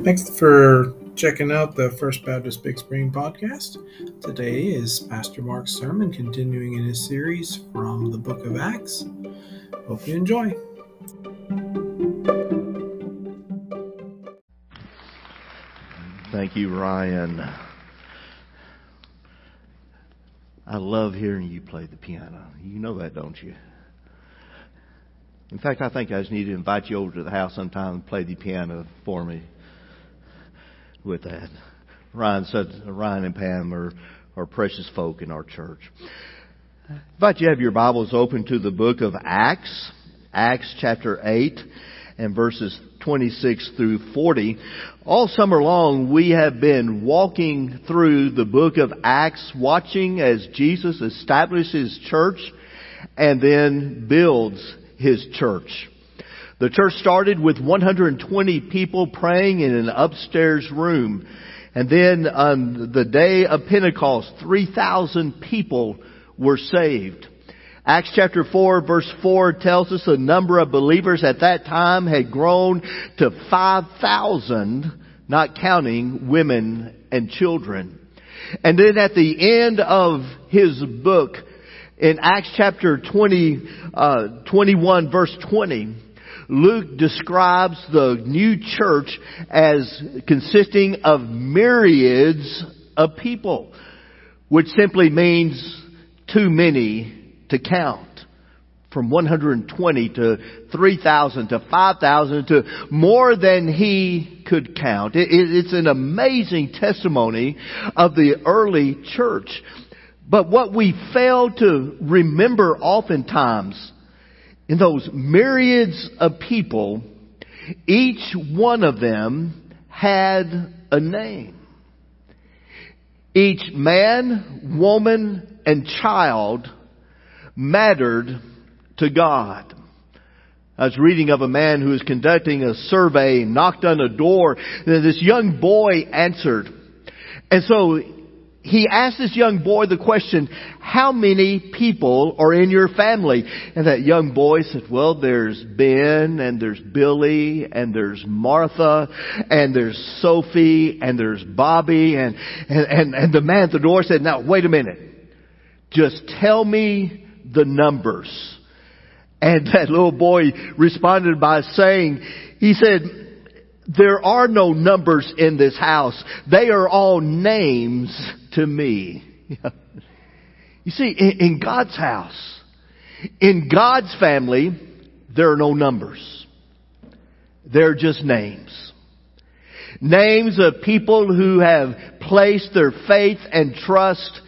Thanks for checking out the First Baptist Big Spring podcast. Today is Pastor Mark's sermon continuing in his series from the book of Acts. Hope you enjoy. Thank you, Ryan. I love hearing you play the piano. You know that, don't you? In fact, I think I just need to invite you over to the house sometime and play the piano for me with that. Ryan said, Ryan and Pam are, are precious folk in our church. I invite you have your Bibles open to the book of Acts, Acts chapter 8 and verses 26 through 40. All summer long we have been walking through the book of Acts, watching as Jesus establishes church and then builds his church. The church started with 120 people praying in an upstairs room. And then on the day of Pentecost, 3,000 people were saved. Acts chapter 4 verse 4 tells us the number of believers at that time had grown to 5,000, not counting women and children. And then at the end of his book, in Acts chapter 20, uh, 21 verse 20, Luke describes the new church as consisting of myriads of people, which simply means too many to count. From 120 to 3,000 to 5,000 to more than he could count. it's an amazing testimony of the early church. But what we fail to remember oftentimes in those myriads of people, each one of them had a name. Each man, woman, and child mattered to God. I was reading of a man who was conducting a survey, knocked on a door, and this young boy answered. And so he asked this young boy the question, how many people are in your family? And that young boy said, well, there's Ben, and there's Billy, and there's Martha, and there's Sophie, and there's Bobby, and, and, and, and the man at the door said, now wait a minute. Just tell me the numbers. And that little boy responded by saying, he said, there are no numbers in this house. They are all names to me. You see, in, in God's house, in God's family, there are no numbers. They're just names. Names of people who have placed their faith and trust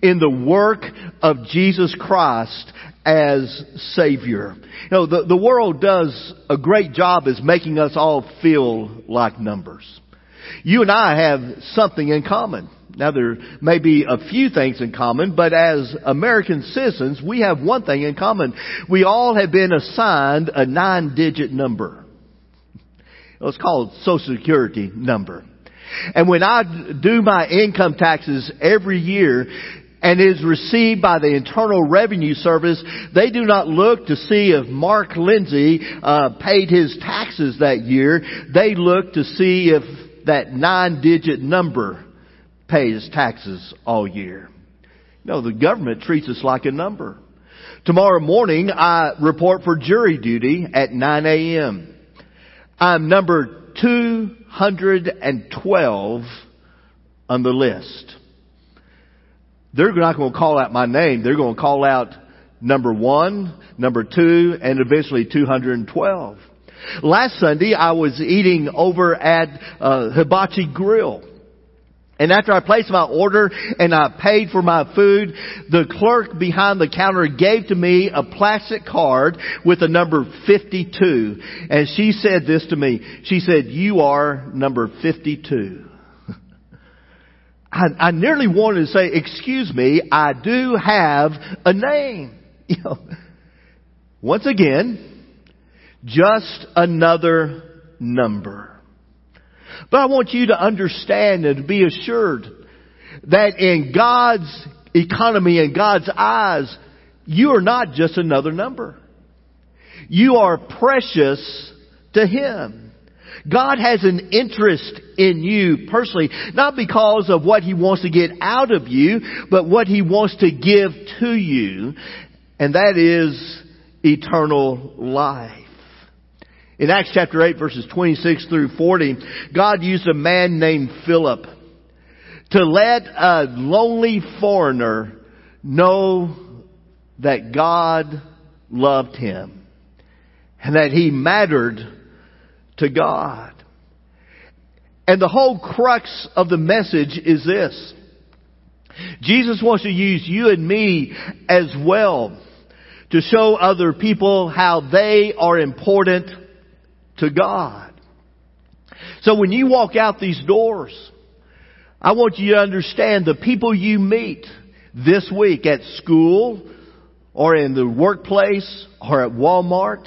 in the work of Jesus Christ as Savior. You know, the, the world does a great job as making us all feel like numbers. You and I have something in common. Now there may be a few things in common, but as American citizens, we have one thing in common. We all have been assigned a nine digit number. It's called Social Security number. And when I do my income taxes every year, and is received by the Internal Revenue Service, they do not look to see if Mark Lindsay uh, paid his taxes that year. They look to see if that nine-digit number pays taxes all year. No, the government treats us like a number. Tomorrow morning, I report for jury duty at 9 a.m. I'm number 212 on the list. They're not going to call out my name. They're going to call out number one, number two, and eventually 212. Last Sunday, I was eating over at uh, Hibachi Grill. And after I placed my order and I paid for my food, the clerk behind the counter gave to me a plastic card with the number 52. And she said this to me. She said, you are number 52. I, I nearly wanted to say, excuse me, I do have a name. You know, once again, just another number. But I want you to understand and be assured that in God's economy, in God's eyes, you are not just another number. You are precious to Him. God has an interest in you personally, not because of what He wants to get out of you, but what He wants to give to you, and that is eternal life. In Acts chapter 8 verses 26 through 40, God used a man named Philip to let a lonely foreigner know that God loved him and that he mattered to God. And the whole crux of the message is this. Jesus wants to use you and me as well to show other people how they are important to God. So when you walk out these doors, I want you to understand the people you meet this week at school or in the workplace or at Walmart,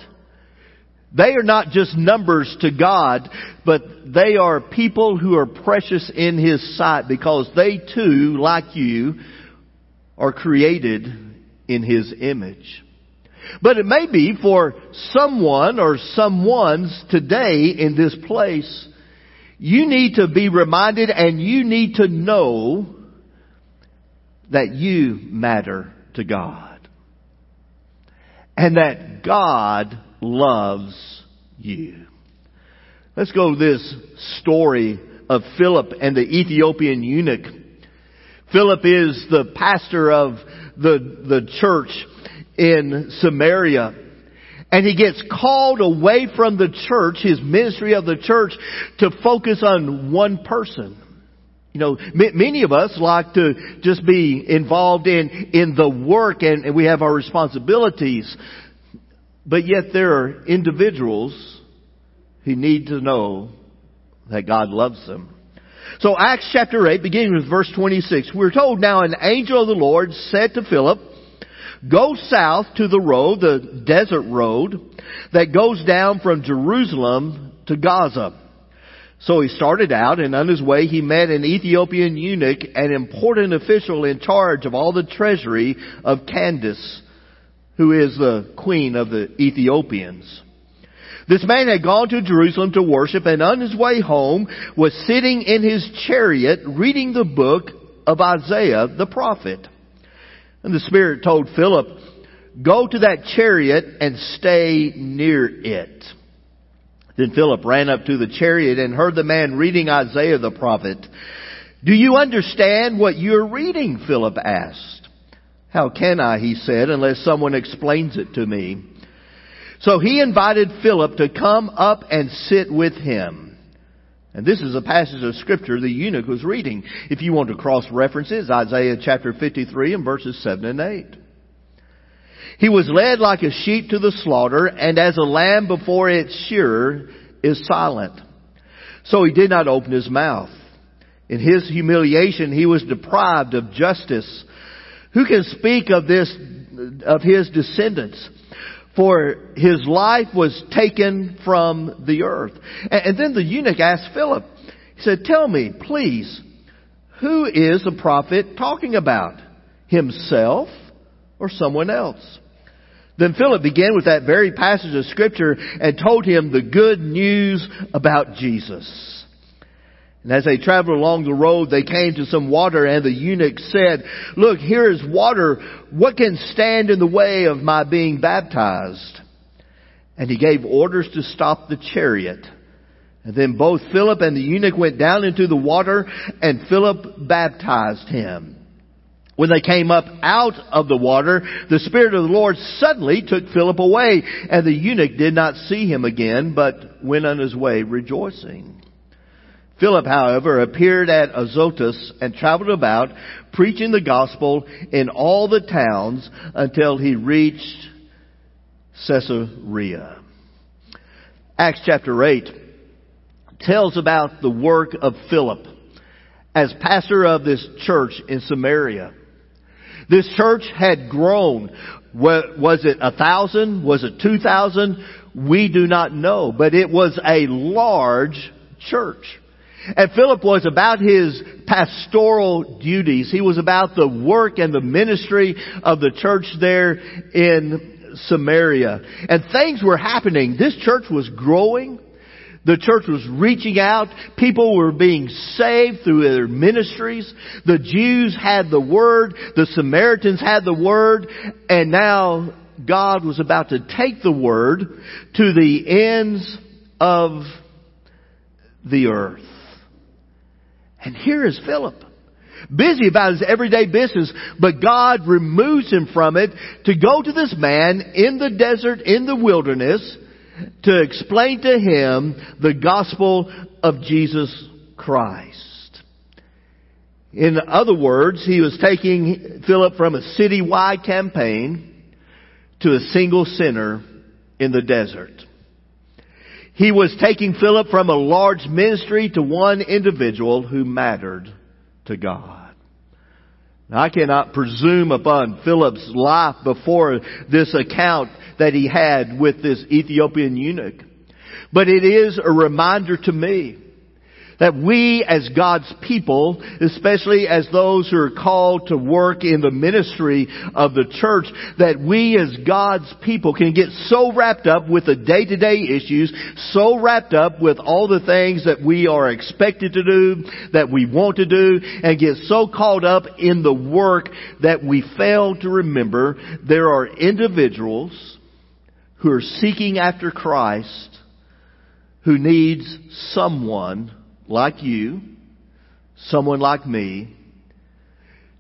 they are not just numbers to God, but they are people who are precious in His sight because they too, like you, are created in His image. But it may be for someone or someone's today in this place, you need to be reminded and you need to know that you matter to God. And that God loves you. Let's go to this story of Philip and the Ethiopian eunuch. Philip is the pastor of the, the church in Samaria. And he gets called away from the church, his ministry of the church, to focus on one person. You know, many of us like to just be involved in, in the work and, and we have our responsibilities. But yet there are individuals who need to know that God loves them. So Acts chapter 8, beginning with verse 26, we're told now an angel of the Lord said to Philip, Go south to the road, the desert road, that goes down from Jerusalem to Gaza. So he started out and on his way he met an Ethiopian eunuch, an important official in charge of all the treasury of Candace, who is the queen of the Ethiopians. This man had gone to Jerusalem to worship and on his way home was sitting in his chariot reading the book of Isaiah the prophet. And the Spirit told Philip, go to that chariot and stay near it. Then Philip ran up to the chariot and heard the man reading Isaiah the prophet. Do you understand what you're reading? Philip asked. How can I, he said, unless someone explains it to me? So he invited Philip to come up and sit with him. And this is a passage of scripture the eunuch was reading. If you want to cross references, Isaiah chapter 53 and verses 7 and 8. He was led like a sheep to the slaughter, and as a lamb before its shearer is silent. So he did not open his mouth. In his humiliation, he was deprived of justice. Who can speak of this, of his descendants? For his life was taken from the earth. And, then the eunuch asked Philip, he said, tell me, please, who is the prophet talking about? Himself or someone else? Then Philip began with that very passage of scripture and told him the good news about Jesus. And as they traveled along the road, they came to some water and the eunuch said, look, here is water. What can stand in the way of my being baptized? And he gave orders to stop the chariot. And then both Philip and the eunuch went down into the water and Philip baptized him. When they came up out of the water, the Spirit of the Lord suddenly took Philip away and the eunuch did not see him again, but went on his way rejoicing. Philip, however, appeared at Azotus and traveled about preaching the gospel in all the towns until he reached Caesarea. Acts chapter 8 tells about the work of Philip as pastor of this church in Samaria. This church had grown. Was it a thousand? Was it two thousand? We do not know, but it was a large church. And Philip was about his pastoral duties. He was about the work and the ministry of the church there in Samaria. And things were happening. This church was growing. The church was reaching out. People were being saved through their ministries. The Jews had the word. The Samaritans had the word. And now God was about to take the word to the ends of the earth. And here is Philip. Busy about his everyday business, but God removes him from it to go to this man in the desert, in the wilderness, to explain to him the gospel of Jesus Christ. In other words, he was taking Philip from a citywide campaign to a single sinner in the desert. He was taking Philip from a large ministry to one individual who mattered to God. Now, I cannot presume upon Philip's life before this account that he had with this Ethiopian eunuch. But it is a reminder to me that we as God's people, especially as those who are called to work in the ministry of the church, that we as God's people can get so wrapped up with the day-to-day issues, so wrapped up with all the things that we are expected to do, that we want to do, and get so caught up in the work that we fail to remember there are individuals who are seeking after Christ who needs someone like you, someone like me,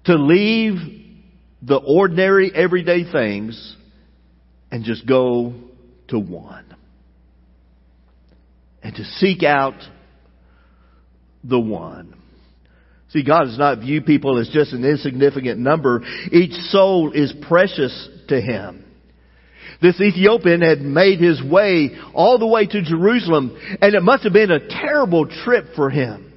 to leave the ordinary everyday things and just go to one. And to seek out the one. See, God does not view people as just an insignificant number. Each soul is precious to Him. This Ethiopian had made his way all the way to Jerusalem, and it must have been a terrible trip for him.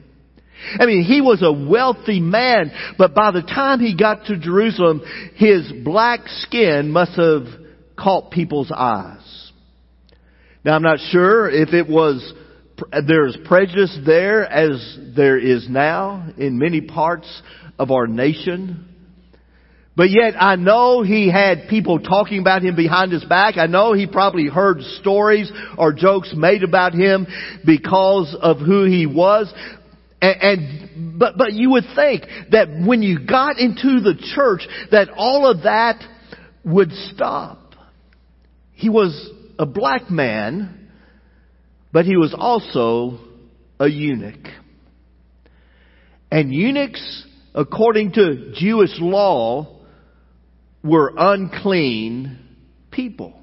I mean, he was a wealthy man, but by the time he got to Jerusalem, his black skin must have caught people's eyes. Now, I'm not sure if it was there's prejudice there as there is now in many parts of our nation. But yet I know he had people talking about him behind his back. I know he probably heard stories or jokes made about him because of who he was. And, and, but, but you would think that when you got into the church that all of that would stop. He was a black man, but he was also a eunuch. And eunuchs, according to Jewish law, were unclean people.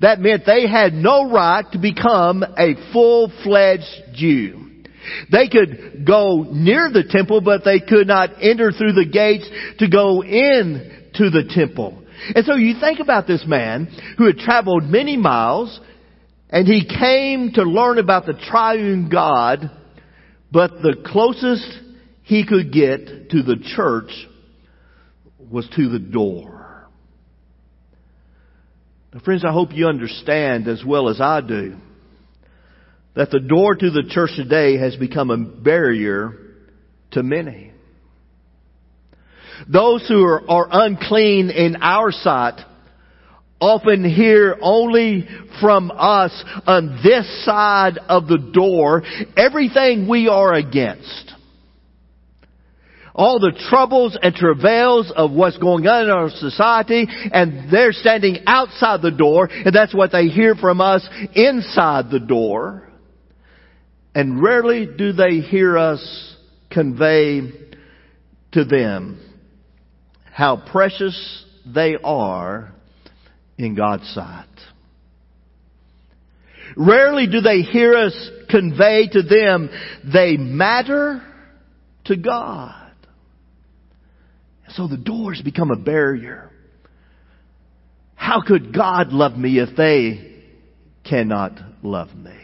That meant they had no right to become a full-fledged Jew. They could go near the temple, but they could not enter through the gates to go in to the temple. And so you think about this man who had traveled many miles and he came to learn about the triune God, but the closest he could get to the church was to the door. Now, friends, I hope you understand as well as I do that the door to the church today has become a barrier to many. Those who are, are unclean in our sight often hear only from us on this side of the door everything we are against all the troubles and travails of what's going on in our society and they're standing outside the door and that's what they hear from us inside the door. And rarely do they hear us convey to them how precious they are in God's sight. Rarely do they hear us convey to them they matter to God. So the doors become a barrier. How could God love me if they cannot love me?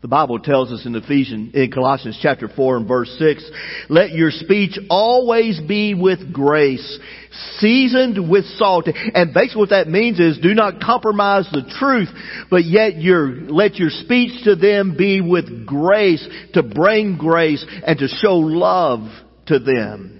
The Bible tells us in Ephesians, in Colossians chapter 4 and verse 6, let your speech always be with grace, seasoned with salt. And basically what that means is do not compromise the truth, but yet your, let your speech to them be with grace to bring grace and to show love to them.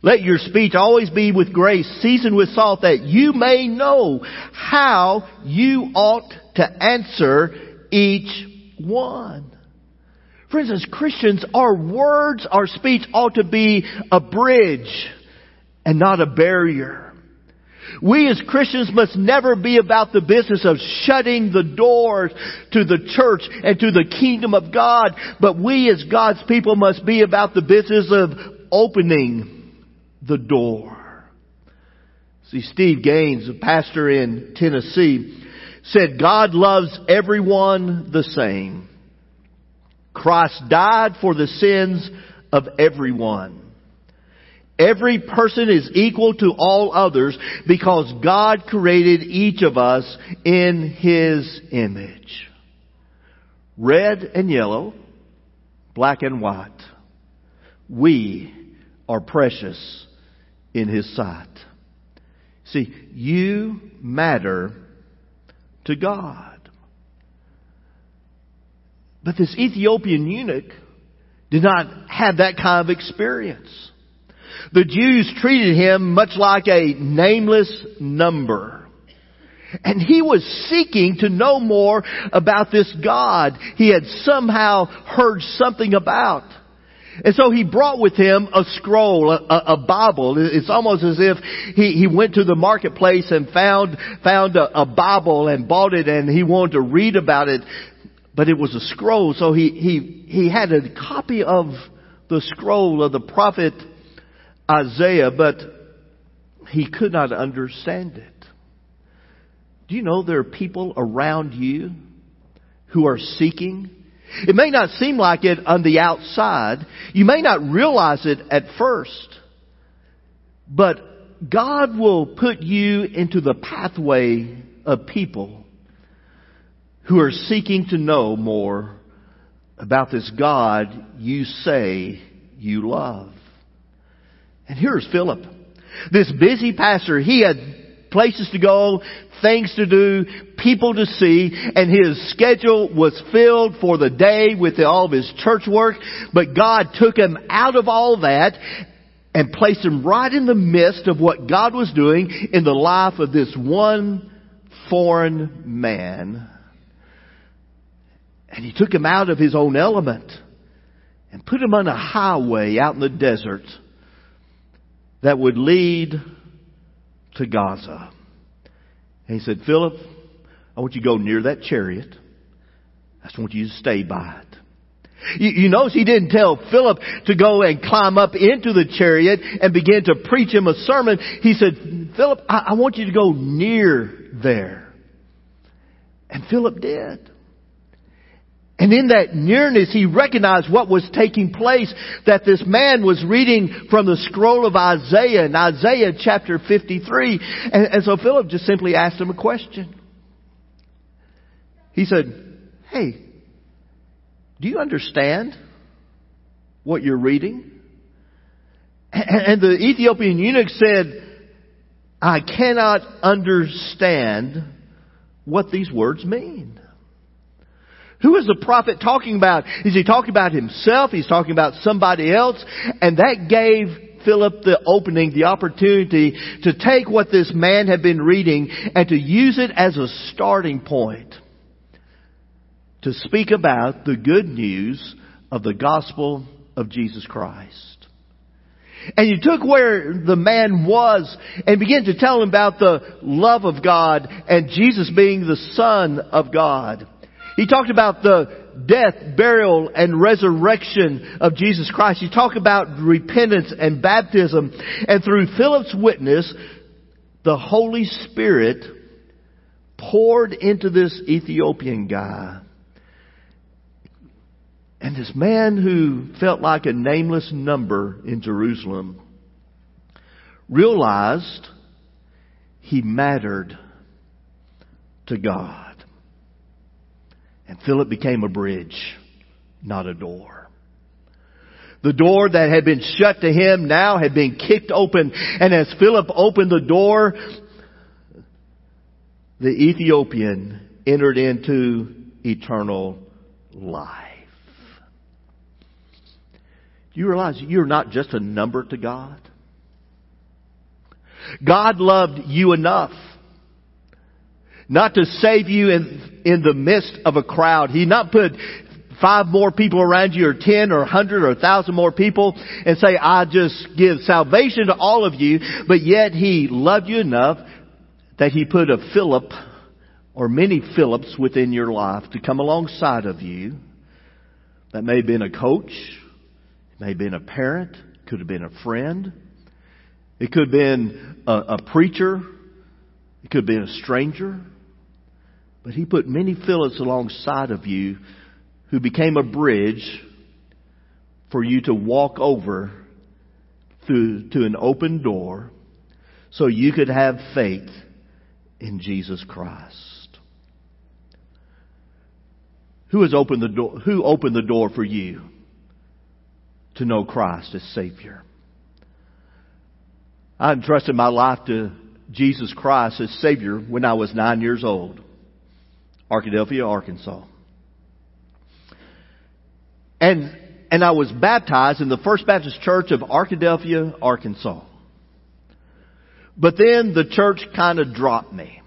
Let your speech always be with grace, seasoned with salt, that you may know how you ought to answer each one. Friends, as Christians, our words, our speech ought to be a bridge and not a barrier. We as Christians must never be about the business of shutting the doors to the church and to the kingdom of God, but we as God's people must be about the business of opening the door. See, Steve Gaines, a pastor in Tennessee, said God loves everyone the same. Christ died for the sins of everyone. Every person is equal to all others because God created each of us in His image. Red and yellow, black and white. We are precious in His sight. See, you matter to God. But this Ethiopian eunuch did not have that kind of experience. The Jews treated him much like a nameless number. And he was seeking to know more about this God he had somehow heard something about. And so he brought with him a scroll, a, a, Bible. It's almost as if he, he went to the marketplace and found, found a, a Bible and bought it and he wanted to read about it. But it was a scroll, so he, he, he had a copy of the scroll of the prophet Isaiah, but he could not understand it. Do you know there are people around you who are seeking? It may not seem like it on the outside. You may not realize it at first. But God will put you into the pathway of people who are seeking to know more about this God you say you love. And here's Philip. This busy pastor, he had places to go, things to do, people to see, and his schedule was filled for the day with all of his church work, but God took him out of all that and placed him right in the midst of what God was doing in the life of this one foreign man. And he took him out of his own element and put him on a highway out in the desert that would lead to Gaza. And he said, Philip, I want you to go near that chariot. I just want you to stay by it. You, you notice he didn't tell Philip to go and climb up into the chariot and begin to preach him a sermon. He said, Philip, I, I want you to go near there. And Philip did. And in that nearness, he recognized what was taking place, that this man was reading from the scroll of Isaiah in Isaiah chapter 53. And, and so Philip just simply asked him a question. He said, Hey, do you understand what you're reading? And the Ethiopian eunuch said, I cannot understand what these words mean. Who is the prophet talking about? Is he talking about himself? He's talking about somebody else? And that gave Philip the opening, the opportunity to take what this man had been reading and to use it as a starting point to speak about the good news of the gospel of Jesus Christ. And you took where the man was and began to tell him about the love of God and Jesus being the Son of God. He talked about the death, burial, and resurrection of Jesus Christ. He talked about repentance and baptism. And through Philip's witness, the Holy Spirit poured into this Ethiopian guy. And this man who felt like a nameless number in Jerusalem realized he mattered to God. And Philip became a bridge, not a door. The door that had been shut to him now had been kicked open. And as Philip opened the door, the Ethiopian entered into eternal life. Do you realize you're not just a number to God? God loved you enough Not to save you in, in the midst of a crowd. He not put five more people around you or ten or a hundred or a thousand more people and say, I just give salvation to all of you, but yet He loved you enough that He put a Philip or many Philips within your life to come alongside of you. That may have been a coach, may have been a parent, could have been a friend, it could have been a, a preacher, it could have been a stranger. But he put many Philips alongside of you who became a bridge for you to walk over through to an open door so you could have faith in Jesus Christ. Who has opened the door who opened the door for you to know Christ as Savior? I entrusted my life to Jesus Christ as Savior when I was nine years old. Arkadelphia, Arkansas. And, and I was baptized in the First Baptist Church of Arkadelphia, Arkansas. But then the church kind of dropped me.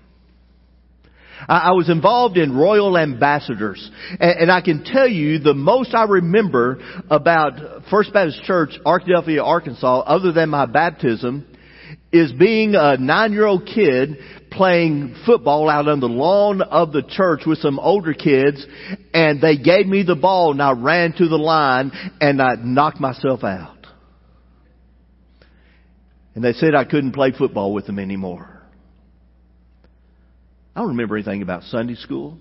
I, was involved in Royal Ambassadors, and, and, I can tell you the most I remember about First Baptist Church, Arkadelphia, Arkansas, other than my baptism, is being a nine-year-old kid playing football out on the lawn of the church with some older kids and they gave me the ball and I ran to the line and I knocked myself out. And they said I couldn't play football with them anymore. I don't remember anything about Sunday school.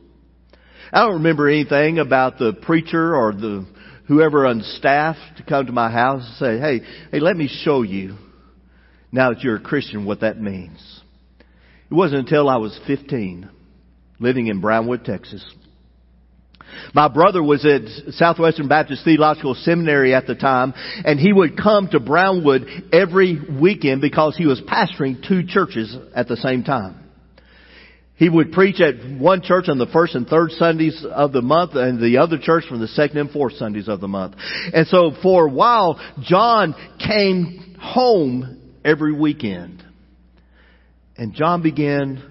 I don't remember anything about the preacher or the whoever on staff to come to my house and say, hey, hey, let me show you now that you're a Christian what that means. It wasn't until I was 15, living in Brownwood, Texas. My brother was at Southwestern Baptist Theological Seminary at the time, and he would come to Brownwood every weekend because he was pastoring two churches at the same time. He would preach at one church on the first and third Sundays of the month and the other church from the second and fourth Sundays of the month. And so for a while, John came home every weekend. And John began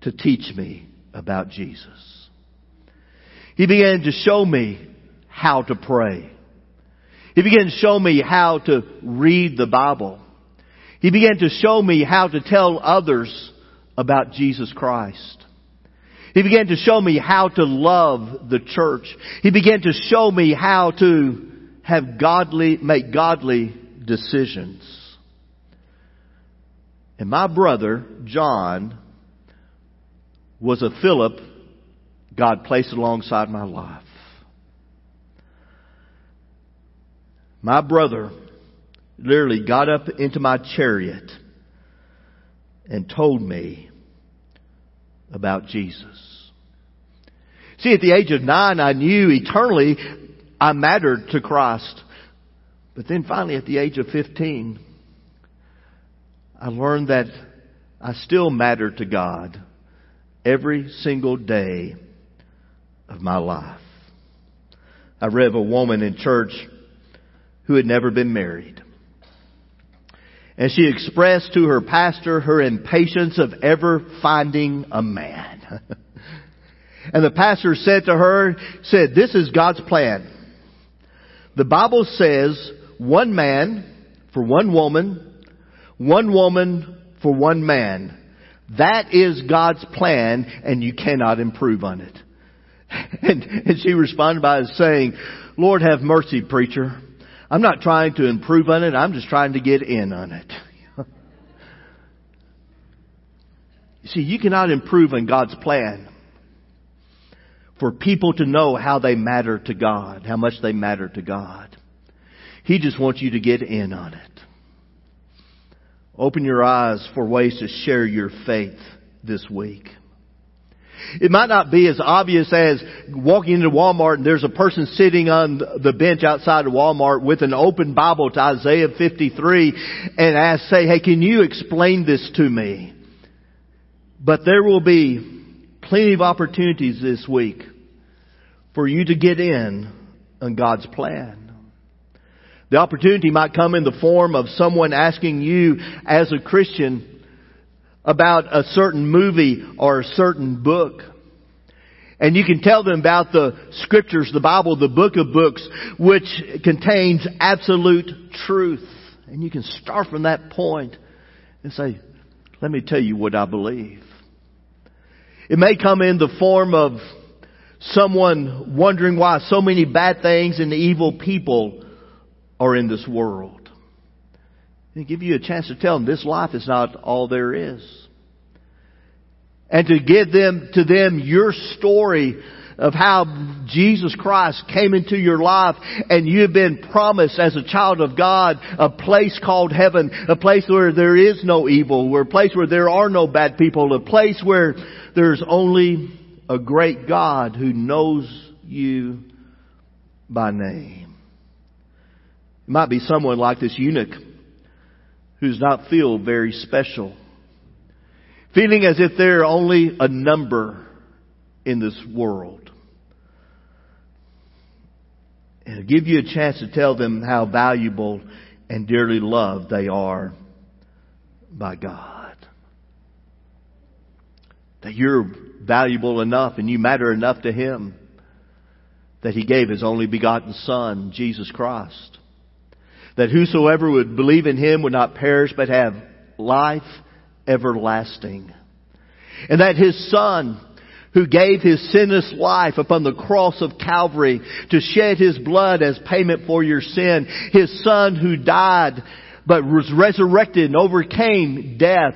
to teach me about Jesus. He began to show me how to pray. He began to show me how to read the Bible. He began to show me how to tell others about Jesus Christ. He began to show me how to love the church. He began to show me how to have godly, make godly decisions. And my brother, John, was a Philip God placed alongside my life. My brother literally got up into my chariot and told me about Jesus. See, at the age of nine, I knew eternally I mattered to Christ. But then finally, at the age of 15, I learned that I still matter to God every single day of my life. I read of a woman in church who had never been married. And she expressed to her pastor her impatience of ever finding a man. and the pastor said to her, said, this is God's plan. The Bible says one man for one woman one woman for one man. That is God's plan and you cannot improve on it. And, and she responded by saying, Lord have mercy, preacher. I'm not trying to improve on it. I'm just trying to get in on it. See, you cannot improve on God's plan for people to know how they matter to God, how much they matter to God. He just wants you to get in on it. Open your eyes for ways to share your faith this week. It might not be as obvious as walking into Walmart and there's a person sitting on the bench outside of Walmart with an open Bible to Isaiah 53 and ask, say, hey, can you explain this to me? But there will be plenty of opportunities this week for you to get in on God's plan. The opportunity might come in the form of someone asking you as a Christian about a certain movie or a certain book. And you can tell them about the scriptures, the Bible, the book of books, which contains absolute truth. And you can start from that point and say, let me tell you what I believe. It may come in the form of someone wondering why so many bad things and evil people are in this world. And give you a chance to tell them this life is not all there is. And to give them, to them your story of how Jesus Christ came into your life and you've been promised as a child of God a place called heaven, a place where there is no evil, where a place where there are no bad people, a place where there's only a great God who knows you by name. It might be someone like this eunuch who's not feel very special. Feeling as if they're only a number in this world. And give you a chance to tell them how valuable and dearly loved they are by God. That you're valuable enough and you matter enough to Him that He gave His only begotten Son, Jesus Christ. That whosoever would believe in Him would not perish but have life everlasting. And that His Son, who gave His sinless life upon the cross of Calvary to shed His blood as payment for your sin, His Son who died but was resurrected and overcame death,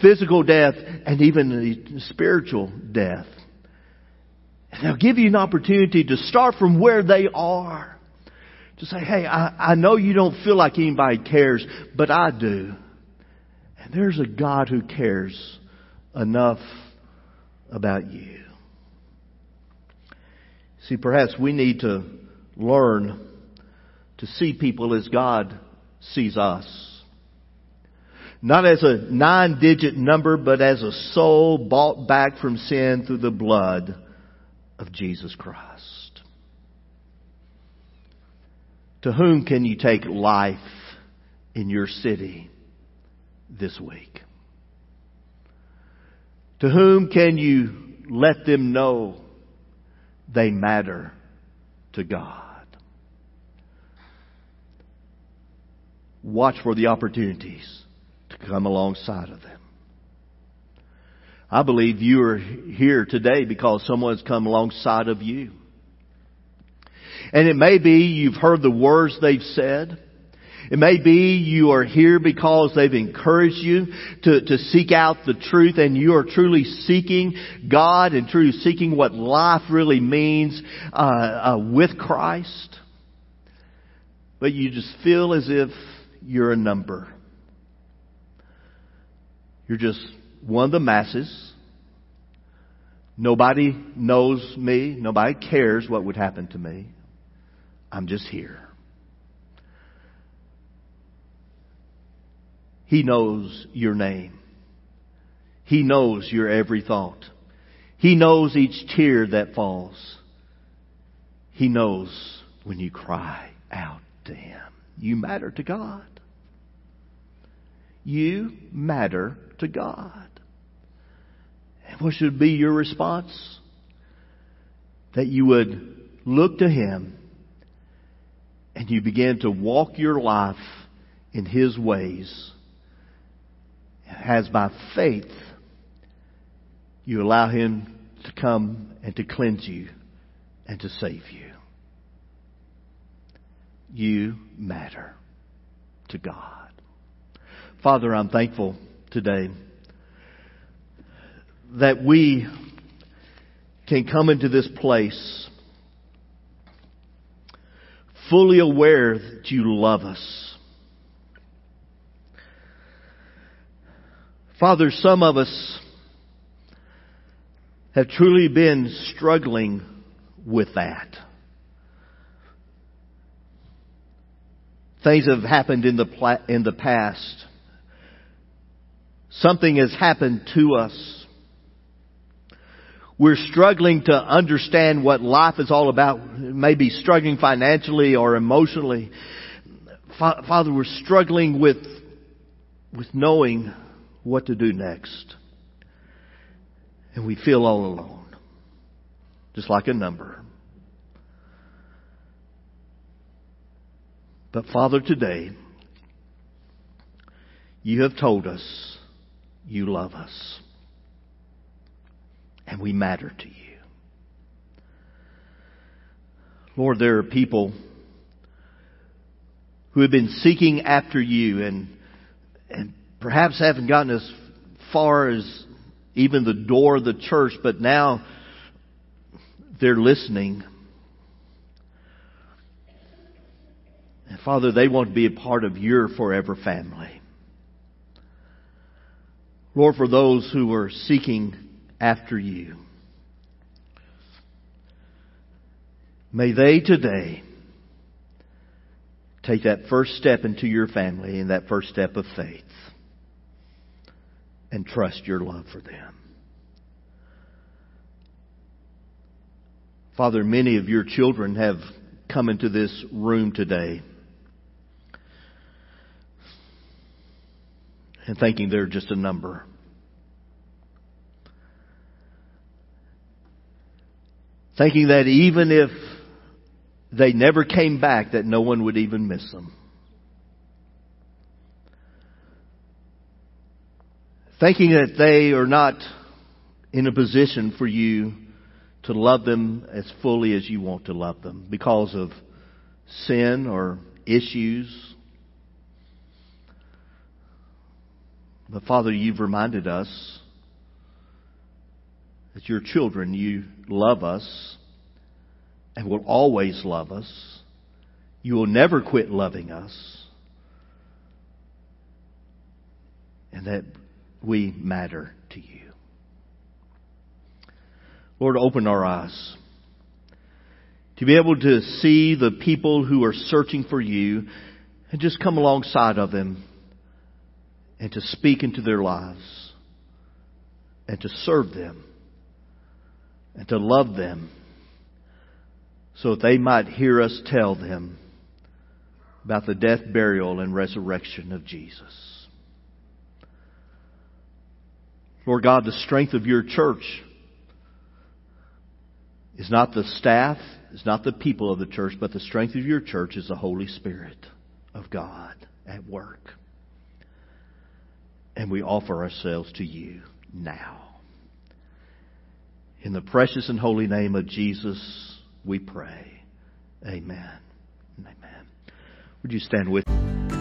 physical death, and even spiritual death. And they'll give you an opportunity to start from where they are. To say, hey, I, I know you don't feel like anybody cares, but I do. And there's a God who cares enough about you. See, perhaps we need to learn to see people as God sees us. Not as a nine digit number, but as a soul bought back from sin through the blood of Jesus Christ. To whom can you take life in your city this week? To whom can you let them know they matter to God? watch for the opportunities to come alongside of them. I believe you are here today because someone's come alongside of you. And it may be you've heard the words they've said. It may be you are here because they've encouraged you to, to seek out the truth and you are truly seeking God and truly seeking what life really means uh, uh, with Christ. But you just feel as if you're a number. You're just one of the masses. Nobody knows me. Nobody cares what would happen to me. I'm just here. He knows your name. He knows your every thought. He knows each tear that falls. He knows when you cry out to Him. You matter to God. You matter to God. And what should be your response? That you would look to Him and you begin to walk your life in His ways. As by faith, you allow Him to come and to cleanse you and to save you. You matter to God. Father, I'm thankful today that we can come into this place fully aware that you love us. Father, some of us have truly been struggling with that. Things have happened in the, in the past Something has happened to us. We're struggling to understand what life is all about. Maybe struggling financially or emotionally. Father, we're struggling with, with knowing what to do next. And we feel all alone, just like a number. But Father, today, you have told us you love us. And we matter to you. Lord, there are people who have been seeking after you and, and perhaps haven't gotten as far as even the door of the church, but now they're listening. And Father, they want to be a part of your forever family. Lord, for those who are seeking after you, may they today take that first step into your family and that first step of faith and trust your love for them. Father, many of your children have come into this room today and thinking they're just a number. Thinking that even if they never came back, that no one would even miss them. Thinking that they are not in a position for you to love them as fully as you want to love them because of sin or issues. But Father, you've reminded us that your children, you love us and will always love us. You will never quit loving us. And that we matter to you. Lord, open our eyes to be able to see the people who are searching for you and just come alongside of them and to speak into their lives and to serve them and to love them so that they might hear us tell them about the death, burial, and resurrection of Jesus. Lord God, the strength of your church is not the staff, is not the people of the church, but the strength of your church is the Holy Spirit of God at work. And we offer ourselves to you now. In the precious and holy name of Jesus, we pray. Amen. Amen. Would you stand with me?